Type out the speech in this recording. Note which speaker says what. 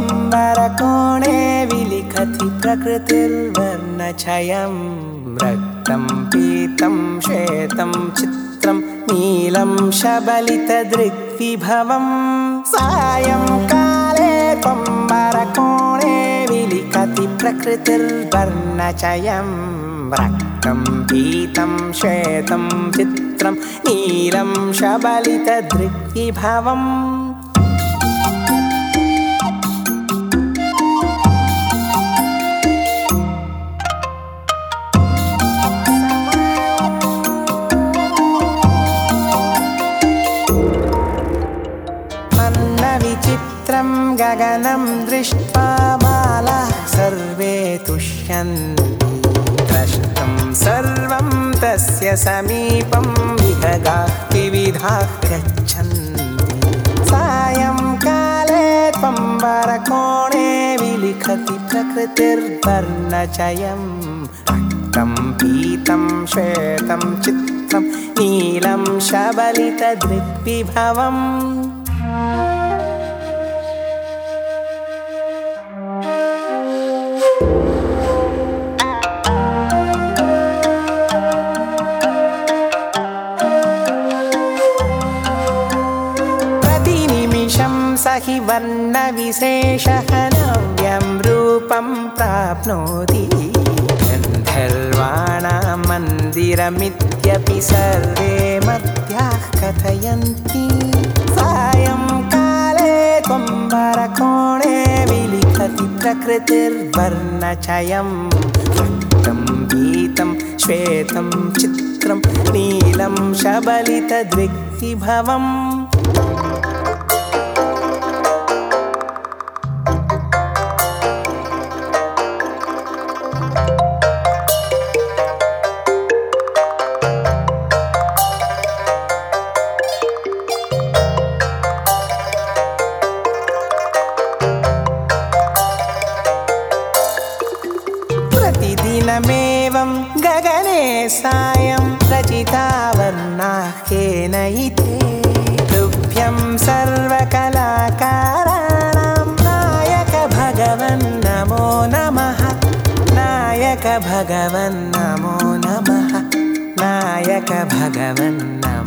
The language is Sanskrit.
Speaker 1: त्वम्बरकोणे विलिखति प्रकृतिर्वर्णछयं रक्तं पीतं श्वेतं चित्रं नीलं शबलितदृग्विभवं। सायंकाले त्वम्बरकोणे विलिखति प्रकृतिर्वर्णचयं रक्तं पीतं श्वेतं चित्रं नीलं शबलितदृग्विभवम् गगनं दृष्ट्वा बालाः सर्वे तुष्यन्ति। द्रष्टुं सर्वं तस्य समीपं विहगाः विविधाः गच्छन्ति। सायंकाले त्वम्बरकोणे विलिखति प्रकृतिर्वर्णचयं रक्तं पीतं श्वेतं चित्रं नीलं शबलितदृग्विभवम् स हि वर्णविशेषः नव्यं रूपं प्राप्नोति। गन्धर्वाणां मन्दिरमित्यपि सर्वे मत्याः कथयन्ति। सायंकाले त्वम्बरकोणे विलिखति प्रकृतिर्वर्णचयं रक्तं गीतं श्वेतं चित्रं नीलं शबलितदृग्विभवम् प्रतिदिनमेवं गगने सायं रचिता वर्णाः केन इते। तुभ्यं सर्वकलाकाराणां नायक भगवन् नमो नमः। नायक भगवन् नमो नमः। नायक भगवन् नमो